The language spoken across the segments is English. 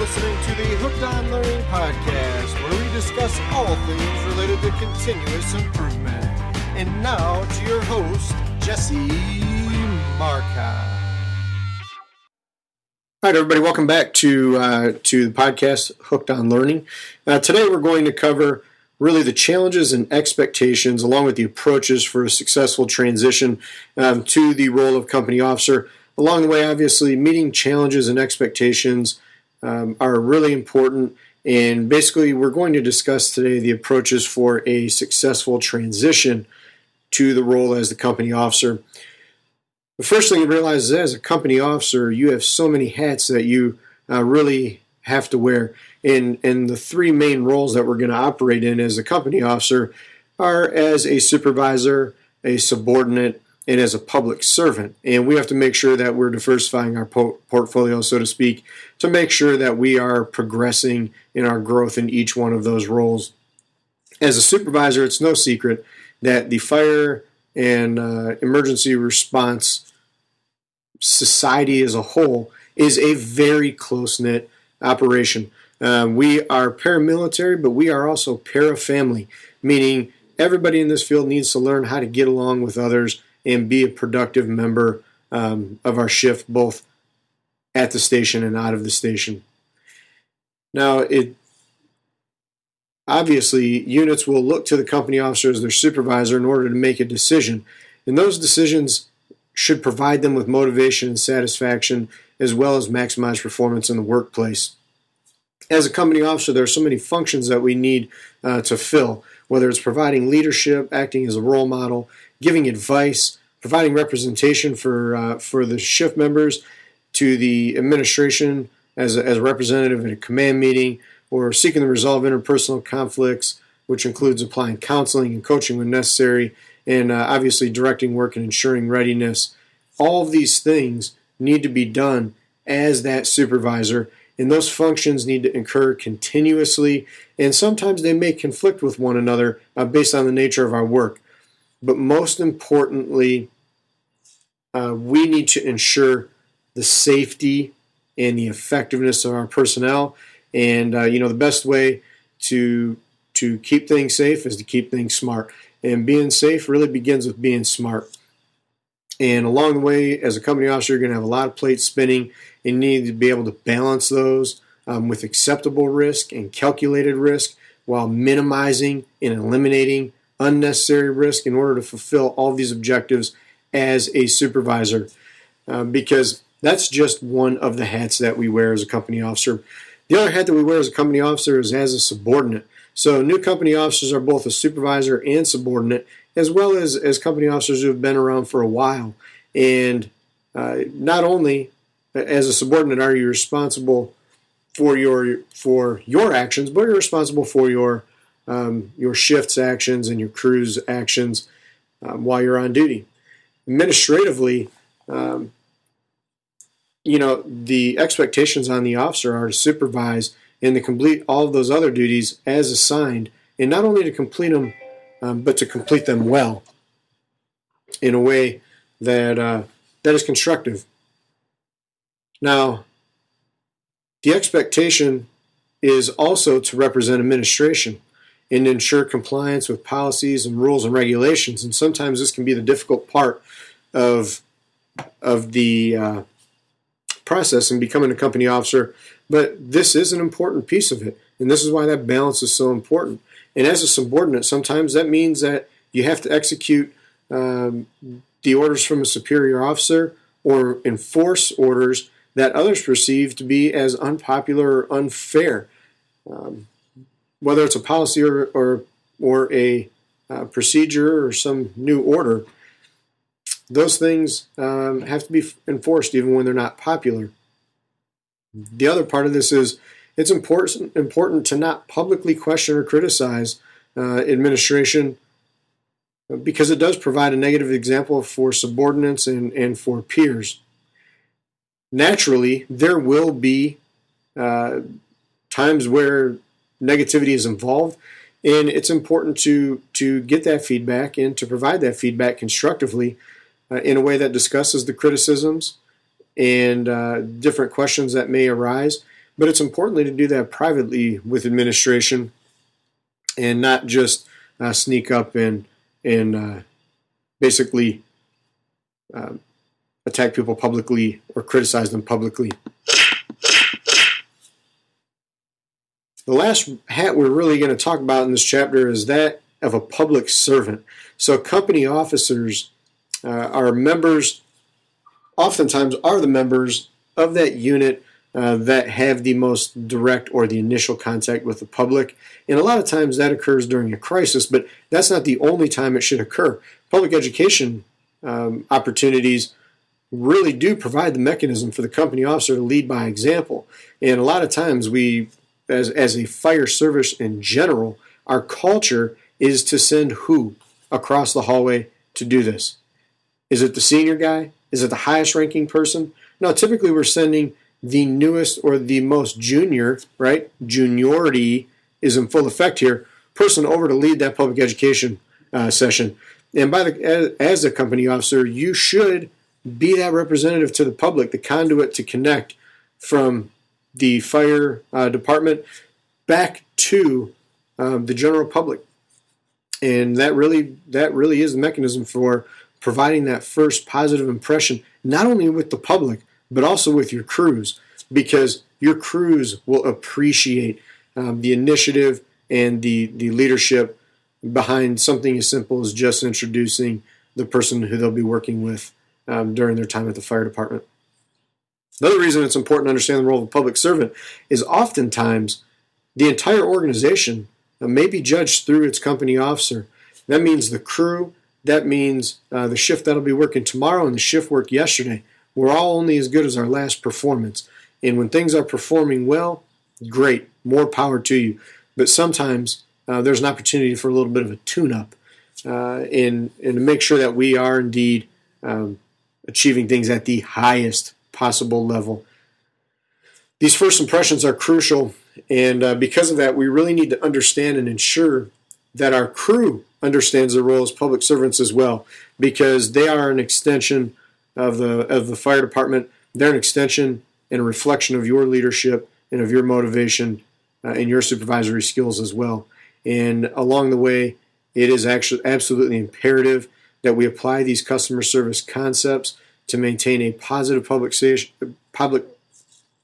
listening to the Hooked on Learning podcast, where we discuss all things related to continuous improvement. And now to your host, Jesse Marca. All right, everybody, welcome back to uh, to the podcast Hooked on Learning. Uh, today, we're going to cover really the challenges and expectations, along with the approaches for a successful transition um, to the role of company officer. Along the way, obviously, meeting challenges and expectations um, are really important. And basically, we're going to discuss today the approaches for a successful transition to the role as the company officer. The first thing you realize is as a company officer, you have so many hats that you uh, really have to wear. And, and the three main roles that we're going to operate in as a company officer are as a supervisor, a subordinate, and as a public servant. And we have to make sure that we're diversifying our po- portfolio, so to speak, to make sure that we are progressing in our growth in each one of those roles. As a supervisor, it's no secret that the fire and uh, emergency response society as a whole is a very close knit operation. Uh, we are paramilitary, but we are also para-family, meaning everybody in this field needs to learn how to get along with others and be a productive member um, of our shift, both at the station and out of the station. Now, it obviously units will look to the company officer as their supervisor in order to make a decision, and those decisions should provide them with motivation and satisfaction as well as maximize performance in the workplace as a company officer, there are so many functions that we need uh, to fill, whether it's providing leadership, acting as a role model, giving advice, providing representation for, uh, for the shift members, to the administration as a, as a representative at a command meeting, or seeking to resolve interpersonal conflicts, which includes applying counseling and coaching when necessary, and uh, obviously directing work and ensuring readiness. All of these things need to be done as that supervisor and those functions need to occur continuously, and sometimes they may conflict with one another uh, based on the nature of our work. But most importantly, uh, we need to ensure the safety and the effectiveness of our personnel. And uh, you know, the best way to to keep things safe is to keep things smart. And being safe really begins with being smart. And along the way, as a company officer, you're going to have a lot of plates spinning and you need to be able to balance those um, with acceptable risk and calculated risk while minimizing and eliminating unnecessary risk in order to fulfill all these objectives as a supervisor. Uh, because that's just one of the hats that we wear as a company officer. The other hat that we wear as a company officer is as a subordinate. So new company officers are both a supervisor and subordinate, as well as, as company officers who have been around for a while. And uh, not only as a subordinate are you responsible for your for your actions, but you're responsible for your um, your shift's actions and your crew's actions um, while you're on duty. Administratively, um, you know the expectations on the officer are to supervise and to complete all of those other duties as assigned, and not only to complete them, um, but to complete them well in a way that uh, that is constructive. Now, the expectation is also to represent administration and ensure compliance with policies and rules and regulations. And sometimes this can be the difficult part of of the uh, process in becoming a company officer. But this is an important piece of it, and this is why that balance is so important. And as a subordinate, sometimes that means that you have to execute um, the orders from a superior officer or enforce orders that others perceive to be as unpopular or unfair. Um, whether it's a policy or, or, or a uh, procedure or some new order, those things um, have to be enforced even when they're not popular. The other part of this is it's important important to not publicly question or criticize uh, administration because it does provide a negative example for subordinates and, and for peers naturally there will be uh, times where negativity is involved and it's important to to get that feedback and to provide that feedback constructively uh, in a way that discusses the criticisms and uh, different questions that may arise but it's importantly to do that privately with administration and not just uh, sneak up and and uh, basically uh, attack people publicly or criticize them publicly. The last hat we're really going to talk about in this chapter is that of a public servant. So, company officers uh, are members, oftentimes are the members of that unit uh, that have the most direct or the initial contact with the public. And a lot of times that occurs during a crisis, but that's not the only time it should occur. Public education um, opportunities really do provide the mechanism for the company officer to lead by example. And a lot of times we, as, as a fire service in general, our culture is to send who across the hallway to do this? Is it the senior guy? Is it the highest ranking person? No, typically we're sending the newest or the most junior, right? Juniority is in full effect here. Person over to lead that public education uh, session. And by the as, as a company officer, you should be that representative to the public, the conduit to connect from the fire uh, department back to um, the general public. And that really that really is the mechanism for providing that first positive impression, not only with the public, but also with your crews, because your crews will appreciate um, the initiative and the, the leadership behind something as simple as just introducing the person who they'll be working with um, during their time at the fire department. Another reason it's important to understand the role of a public servant is oftentimes the entire organization may be judged through its company officer. That means the crew, that means uh, the shift that'll be working tomorrow and the shift work yesterday. We're all only as good as our last performance. And when things are performing well, great, more power to you. But sometimes uh, there's an opportunity for a little bit of a tune up uh, and, and to make sure that we are indeed um, achieving things at the highest possible level. These first impressions are crucial, and uh, because of that, we really need to understand and ensure that our crew understands their role as public servants as well, because they are an extension of the of the fire department. They're an extension and a reflection of your leadership and of your motivation uh, and your supervisory skills as well. And along the way, it is actually absolutely imperative that we apply these customer service concepts to maintain a positive public public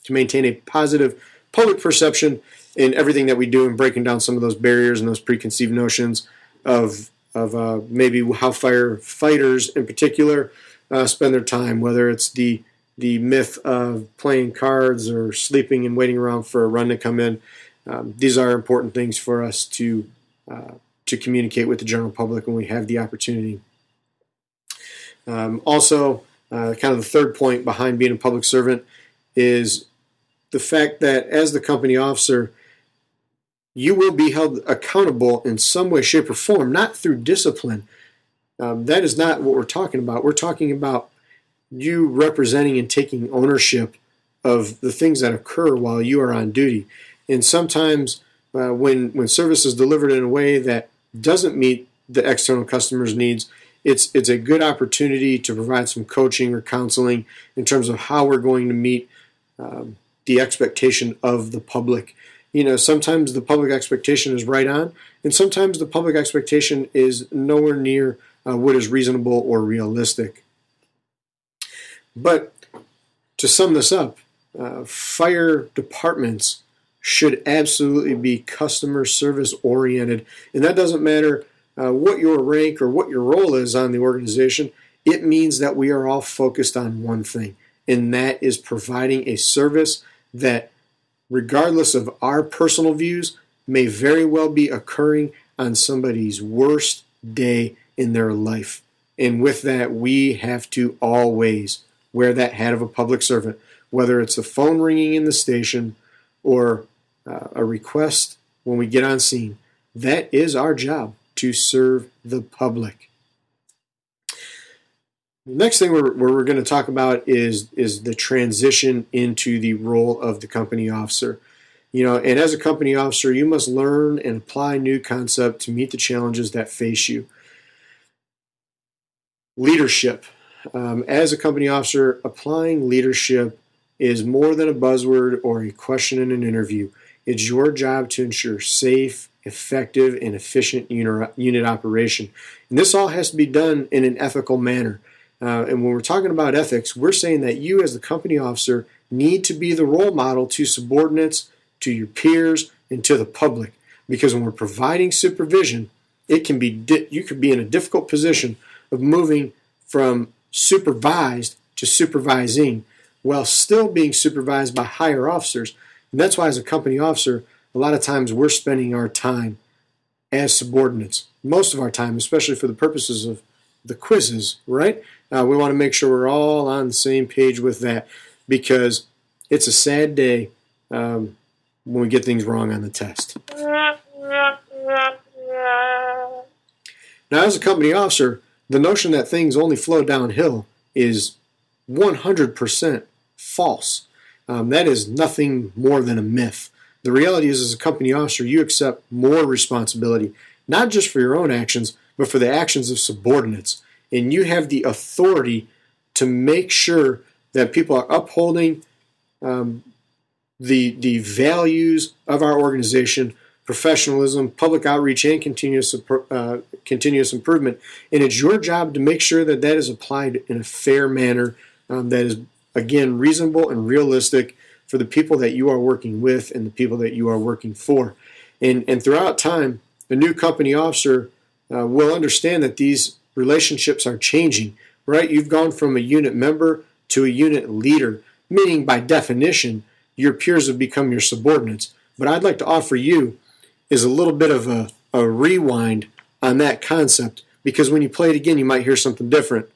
to maintain a positive public perception in everything that we do and breaking down some of those barriers and those preconceived notions of of uh, maybe how firefighters in particular uh, spend their time, whether it's the the myth of playing cards or sleeping and waiting around for a run to come in. Um, these are important things for us to uh, to communicate with the general public when we have the opportunity. Um, also, uh, kind of the third point behind being a public servant is the fact that as the company officer, you will be held accountable in some way, shape, or form, not through discipline. Um, that is not what we're talking about. We're talking about you representing and taking ownership of the things that occur while you are on duty. And sometimes uh, when when service is delivered in a way that doesn't meet the external customer's needs, it's it's a good opportunity to provide some coaching or counseling in terms of how we're going to meet um, the expectation of the public. You know, sometimes the public expectation is right on, and sometimes the public expectation is nowhere near uh, what is reasonable or realistic. But to sum this up, uh, fire departments should absolutely be customer service oriented, and that doesn't matter uh, what your rank or what your role is on the organization, it means that we are all focused on one thing, and that is providing a service that, regardless of our personal views, may very well be occurring on somebody's worst day in their life. And with that, we have to always wear that hat of a public servant, whether it's the phone ringing in the station or uh, a request when we get on scene. That is our job to serve the public. The next thing we're, we're going to talk about is is the transition into the role of the company officer. You know, and as a company officer, you must learn and apply new concept to meet the challenges that face you. Leadership. Um, as a company officer, applying leadership is more than a buzzword or a question in an interview. It's your job to ensure safe, effective, and efficient unit operation. And this all has to be done in an ethical manner. Uh, and when we're talking about ethics, we're saying that you, as the company officer, need to be the role model to subordinates, to your peers, and to the public. Because when we're providing supervision, it can be di- you could be in a difficult position of moving from supervised to supervising while still being supervised by higher officers. And that's why, as a company officer, a lot of times we're spending our time as subordinates. Most of our time, especially for the purposes of the quizzes, right? Uh, we want to make sure we're all on the same page with that because it's a sad day um, when we get things wrong on the test. Now, as a company officer, the notion that things only flow downhill is 100% false. Um, that is nothing more than a myth. The reality is, as a company officer, you accept more responsibility, not just for your own actions, but for the actions of subordinates. And you have the authority to make sure that people are upholding um, the, the values of our organization professionalism, public outreach, and continuous uh, continuous improvement. And it's your job to make sure that that is applied in a fair manner um, that is again reasonable and realistic for the people that you are working with and the people that you are working for. And and throughout time, a new company officer uh, will understand that these relationships are changing. Right? You've gone from a unit member to a unit leader, meaning by definition, your peers have become your subordinates. But I'd like to offer you is a little bit of a, a rewind on that concept because when you play it again, you might hear something different.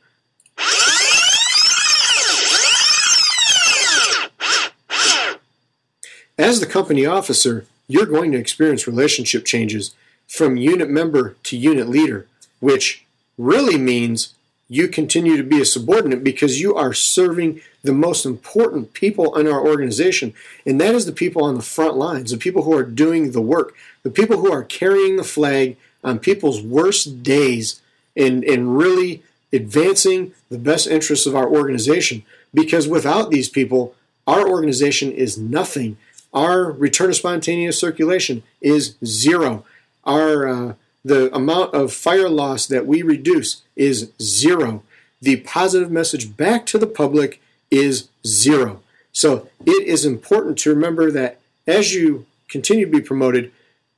As the company officer, you're going to experience relationship changes from unit member to unit leader, which really means you continue to be a subordinate because you are serving the most important people in our organization, and that is the people on the front lines, the people who are doing the work, the people who are carrying the flag on people's worst days and, and really advancing the best interests of our organization. Because without these people, our organization is nothing. Our return of spontaneous circulation is zero. Our uh, the amount of fire loss that we reduce is zero. The positive message back to the public is zero. So it is important to remember that as you continue to be promoted,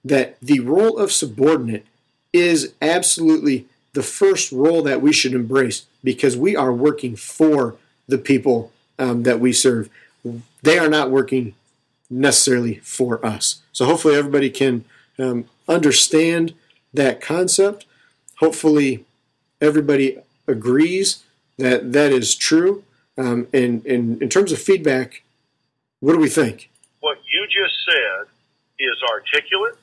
that the role of subordinate is absolutely the first role that we should embrace because we are working for the people um, that we serve. They are not working necessarily for us. So hopefully everybody can um, understand that concept. Hopefully, everybody agrees that that is true. Um, and, and in terms of feedback, what do we think? What you just said is articulate,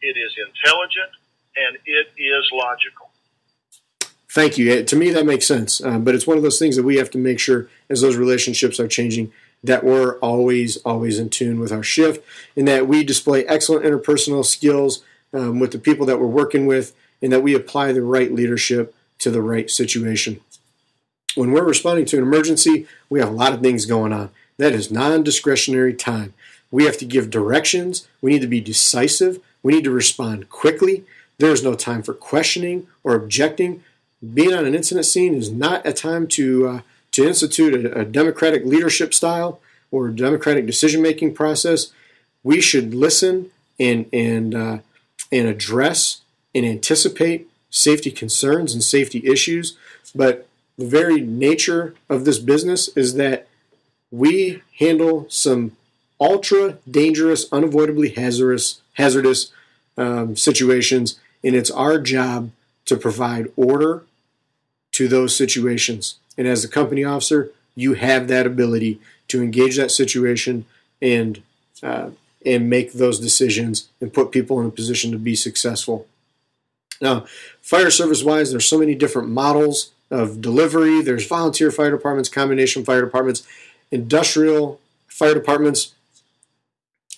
it is intelligent, and it is logical. Thank you. To me, that makes sense. Um, but it's one of those things that we have to make sure as those relationships are changing that we're always, always in tune with our shift and that we display excellent interpersonal skills um, with the people that we're working with, and that we apply the right leadership to the right situation. When we're responding to an emergency, we have a lot of things going on. That is non discretionary time. We have to give directions. We need to be decisive. We need to respond quickly. There is no time for questioning or objecting. Being on an incident scene is not a time to, uh, to institute a, a democratic leadership style or a democratic decision making process. We should listen and, and uh, and address and anticipate safety concerns and safety issues. But the very nature of this business is that we handle some ultra dangerous, unavoidably hazardous, hazardous um, situations, and it's our job to provide order to those situations. And as a company officer, you have that ability to engage that situation and uh, and make those decisions and put people in a position to be successful. Now, fire service wise, there's so many different models of delivery. There's volunteer fire departments, combination fire departments, industrial fire departments,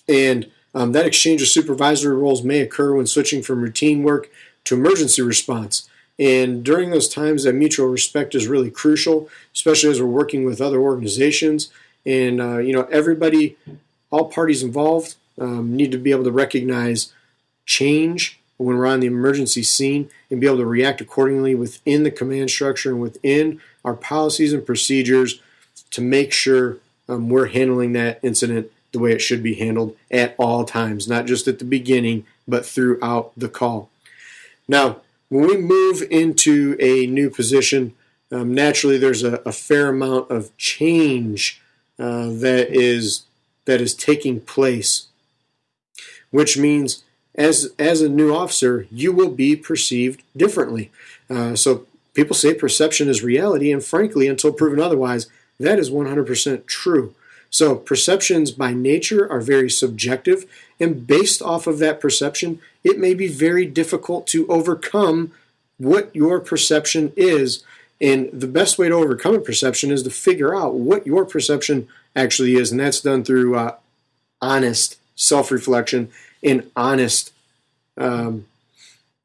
and um, that exchange of supervisory roles may occur when switching from routine work to emergency response. And during those times, that mutual respect is really crucial, especially as we're working with other organizations And, uh, you know, everybody, all parties involved um, need to be able to recognize change when we're on the emergency scene and be able to react accordingly within the command structure and within our policies and procedures to make sure um, we're handling that incident the way it should be handled at all times, not just at the beginning, but throughout the call. Now, when we move into a new position, um, naturally there's a, a, fair amount of change uh, that is that is taking place, which means as as a new officer, you will be perceived differently. Uh, so people say perception is reality, and frankly, until proven otherwise, that is 100% true. So perceptions by nature are very subjective, and based off of that perception, it may be very difficult to overcome what your perception is. And the best way to overcome a perception is to figure out what your perception actually is, and that's done through uh, honest self reflection and honest um,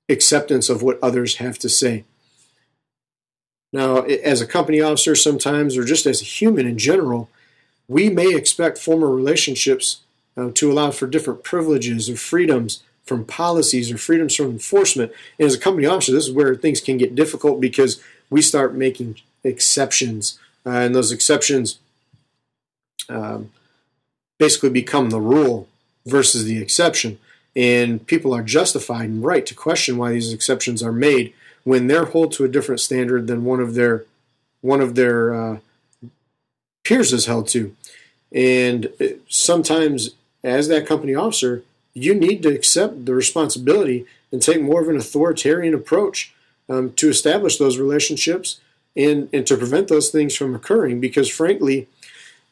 acceptance of what others have to say. Now, as a company officer, sometimes, or just as a human in general, we may expect former relationships uh, to allow for different privileges or freedoms from policies or freedoms from enforcement. And as a company officer, this is where things can get difficult because we start making exceptions, uh, and those exceptions um, basically become the rule versus the exception. And people are justified and right to question why these exceptions are made when they're held to a different standard than one of their one of their uh, peers is held to. And sometimes, as that company officer, you need to accept the responsibility and take more of an authoritarian approach um, to establish those relationships and, and to prevent those things from occurring because, frankly,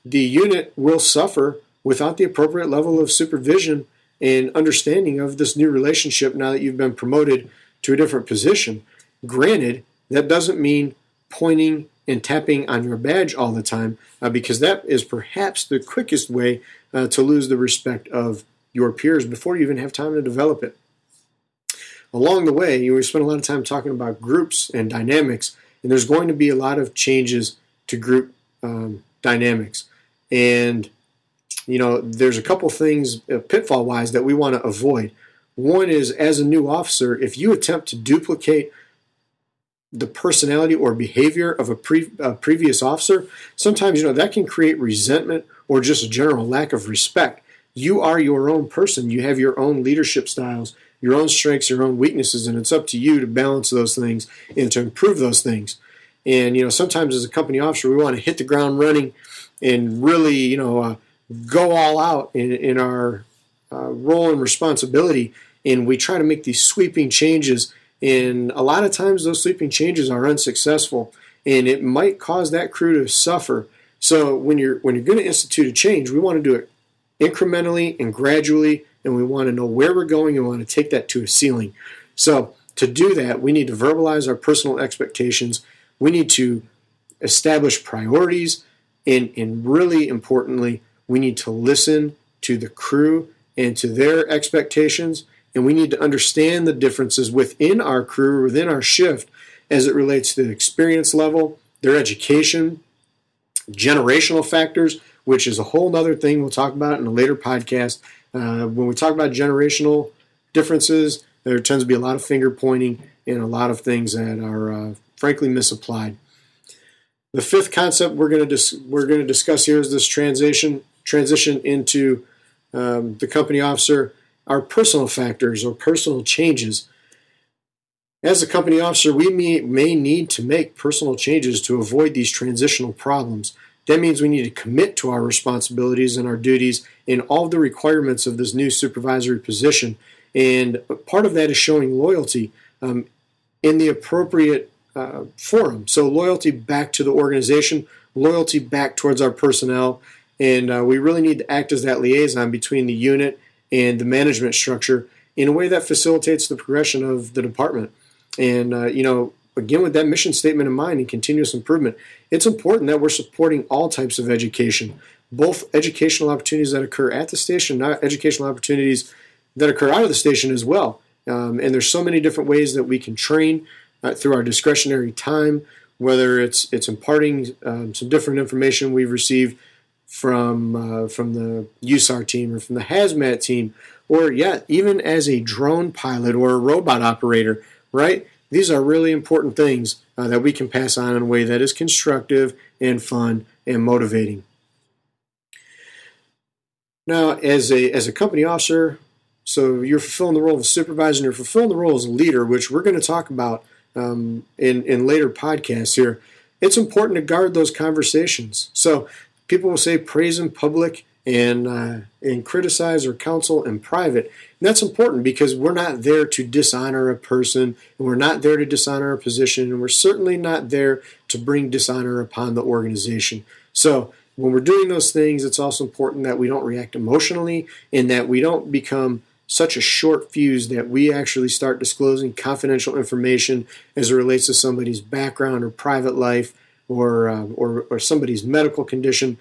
the unit will suffer without the appropriate level of supervision and understanding of this new relationship now that you've been promoted to a different position. Granted, that doesn't mean pointing and tapping on your badge all the time, uh, because that is perhaps the quickest way uh, to lose the respect of your peers before you even have time to develop it. Along the way, you spend a lot of time talking about groups and dynamics, and there's going to be a lot of changes to group um, dynamics. And you know, there's a couple things uh, pitfall wise that we want to avoid. One is as a new officer, if you attempt to duplicate the personality or behavior of a, pre- a, previous officer, sometimes you know that can create resentment or just a general lack of respect. You are your own person. You have your own leadership styles, your own strengths, your own weaknesses, and it's up to you to balance those things and to improve those things. And you know, sometimes as a company officer, we want to hit the ground running and really, you know, uh, go all out in, in our uh, role and responsibility. And we try to make these sweeping changes and a lot of times those sweeping changes are unsuccessful and it might cause that crew to suffer. So when you're when you're going to institute a change, we want to do it incrementally and gradually and we want to know where we're going and we want to take that to a ceiling. So to do that, we need to verbalize our personal expectations. We need to establish priorities and, and really importantly, we need to listen to the crew and to their expectations and we need to understand the differences within our crew, within our shift, as it relates to the experience level, their education, generational factors, which is a whole other thing we'll talk about in a later podcast. Uh, when we talk about generational differences, there tends to be a lot of finger pointing and a lot of things that are uh, frankly misapplied. The fifth concept we're going to dis- we're going to discuss here is this transition transition into um, the company officer are personal factors or personal changes. As a company officer, we may, may need to make personal changes to avoid these transitional problems. That means we need to commit to our responsibilities and our duties and all the requirements of this new supervisory position. And part of that is showing loyalty um, in the appropriate uh, forum. So, loyalty back to the organization, loyalty back towards our personnel, and uh, we really need to act as that liaison between the unit and the management structure in a way that facilitates the progression of the department. And, uh, you know, again, with that mission statement in mind and continuous improvement, it's important that we're supporting all types of education, both educational opportunities that occur at the station, not educational opportunities that occur out of the station as well. Um, and there's so many different ways that we can train uh, through our discretionary time, whether it's it's imparting um, some different information we've received from uh, from the USAR team or from the hazmat team, or yeah, even as a drone pilot or a robot operator, right? These are really important things uh, that we can pass on in a way that is constructive and fun and motivating. Now, as a as a company officer, so you're fulfilling the role of a supervisor and you're fulfilling the role as a leader, which we're going to talk about um, in, in later podcasts here. It's important to guard those conversations. So people will say praise in public and uh, and criticize or counsel in private. And that's important because we're not there to dishonor a person, and we're not there to dishonor a position, and we're certainly not there to bring dishonor upon the organization. So when we're doing those things, it's also important that we don't react emotionally and that we don't become such a short fuse that we actually start disclosing confidential information as it relates to somebody's background or private life or uh, or, or, somebody's medical condition.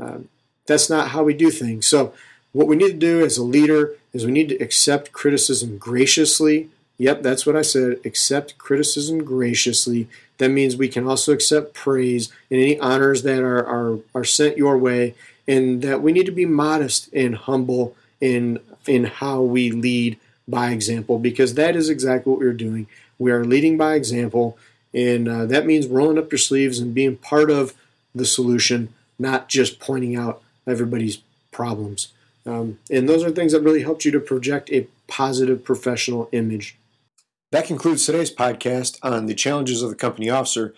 Uh, that's not how we do things. So, what we need to do as a leader is we need to accept criticism graciously. Yep, that's what I said. Accept criticism graciously. That means we can also accept praise and any honors that are, are, are sent your way, and that we need to be modest and humble in in how we lead by example because that is exactly what we're doing. We are leading by example, and uh, that means rolling up your sleeves and being part of the solution, not just pointing out everybody's problems. Um, and those are things that really helped you to project a positive professional image. That concludes today's podcast on the challenges of the company officer.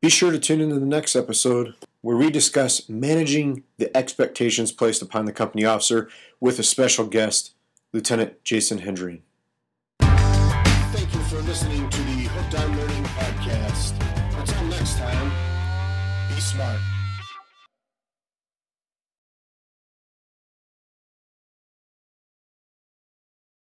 Be sure to tune into the next episode where we discuss managing the expectations placed upon the company officer with a special guest, Lieutenant Jason Hendry. Thank you for listening to Hooked on Learning podcast. Until next time, be smart.